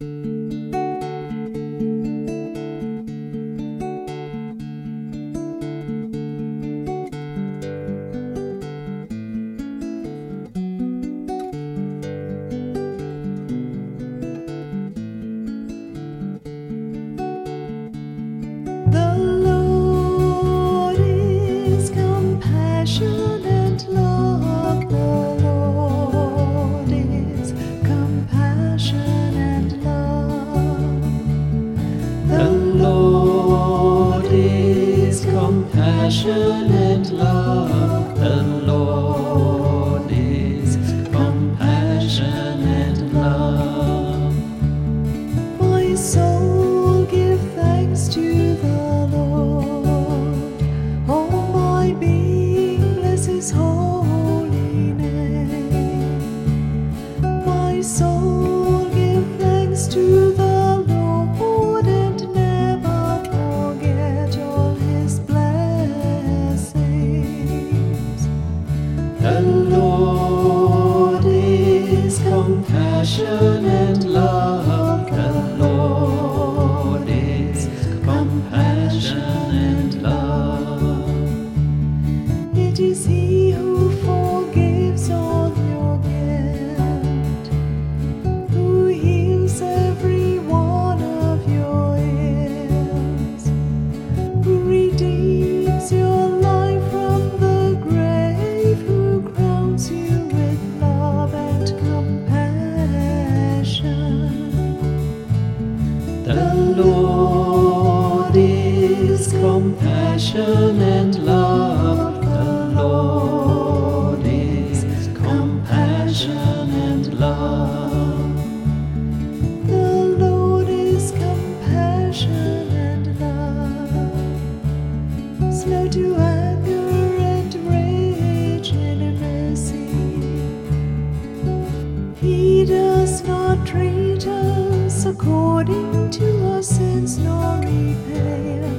The compassionate love. The Lord is compassionate love. My soul give thanks to the Lord. All my being bless His holy name. My soul give thanks to The Lord is compassionate love. The Lord is compassionate love. It is He Lord is compassion and love. The Lord is compassion and love. The Lord is compassion and love, slow to anger according to our sins, nor repay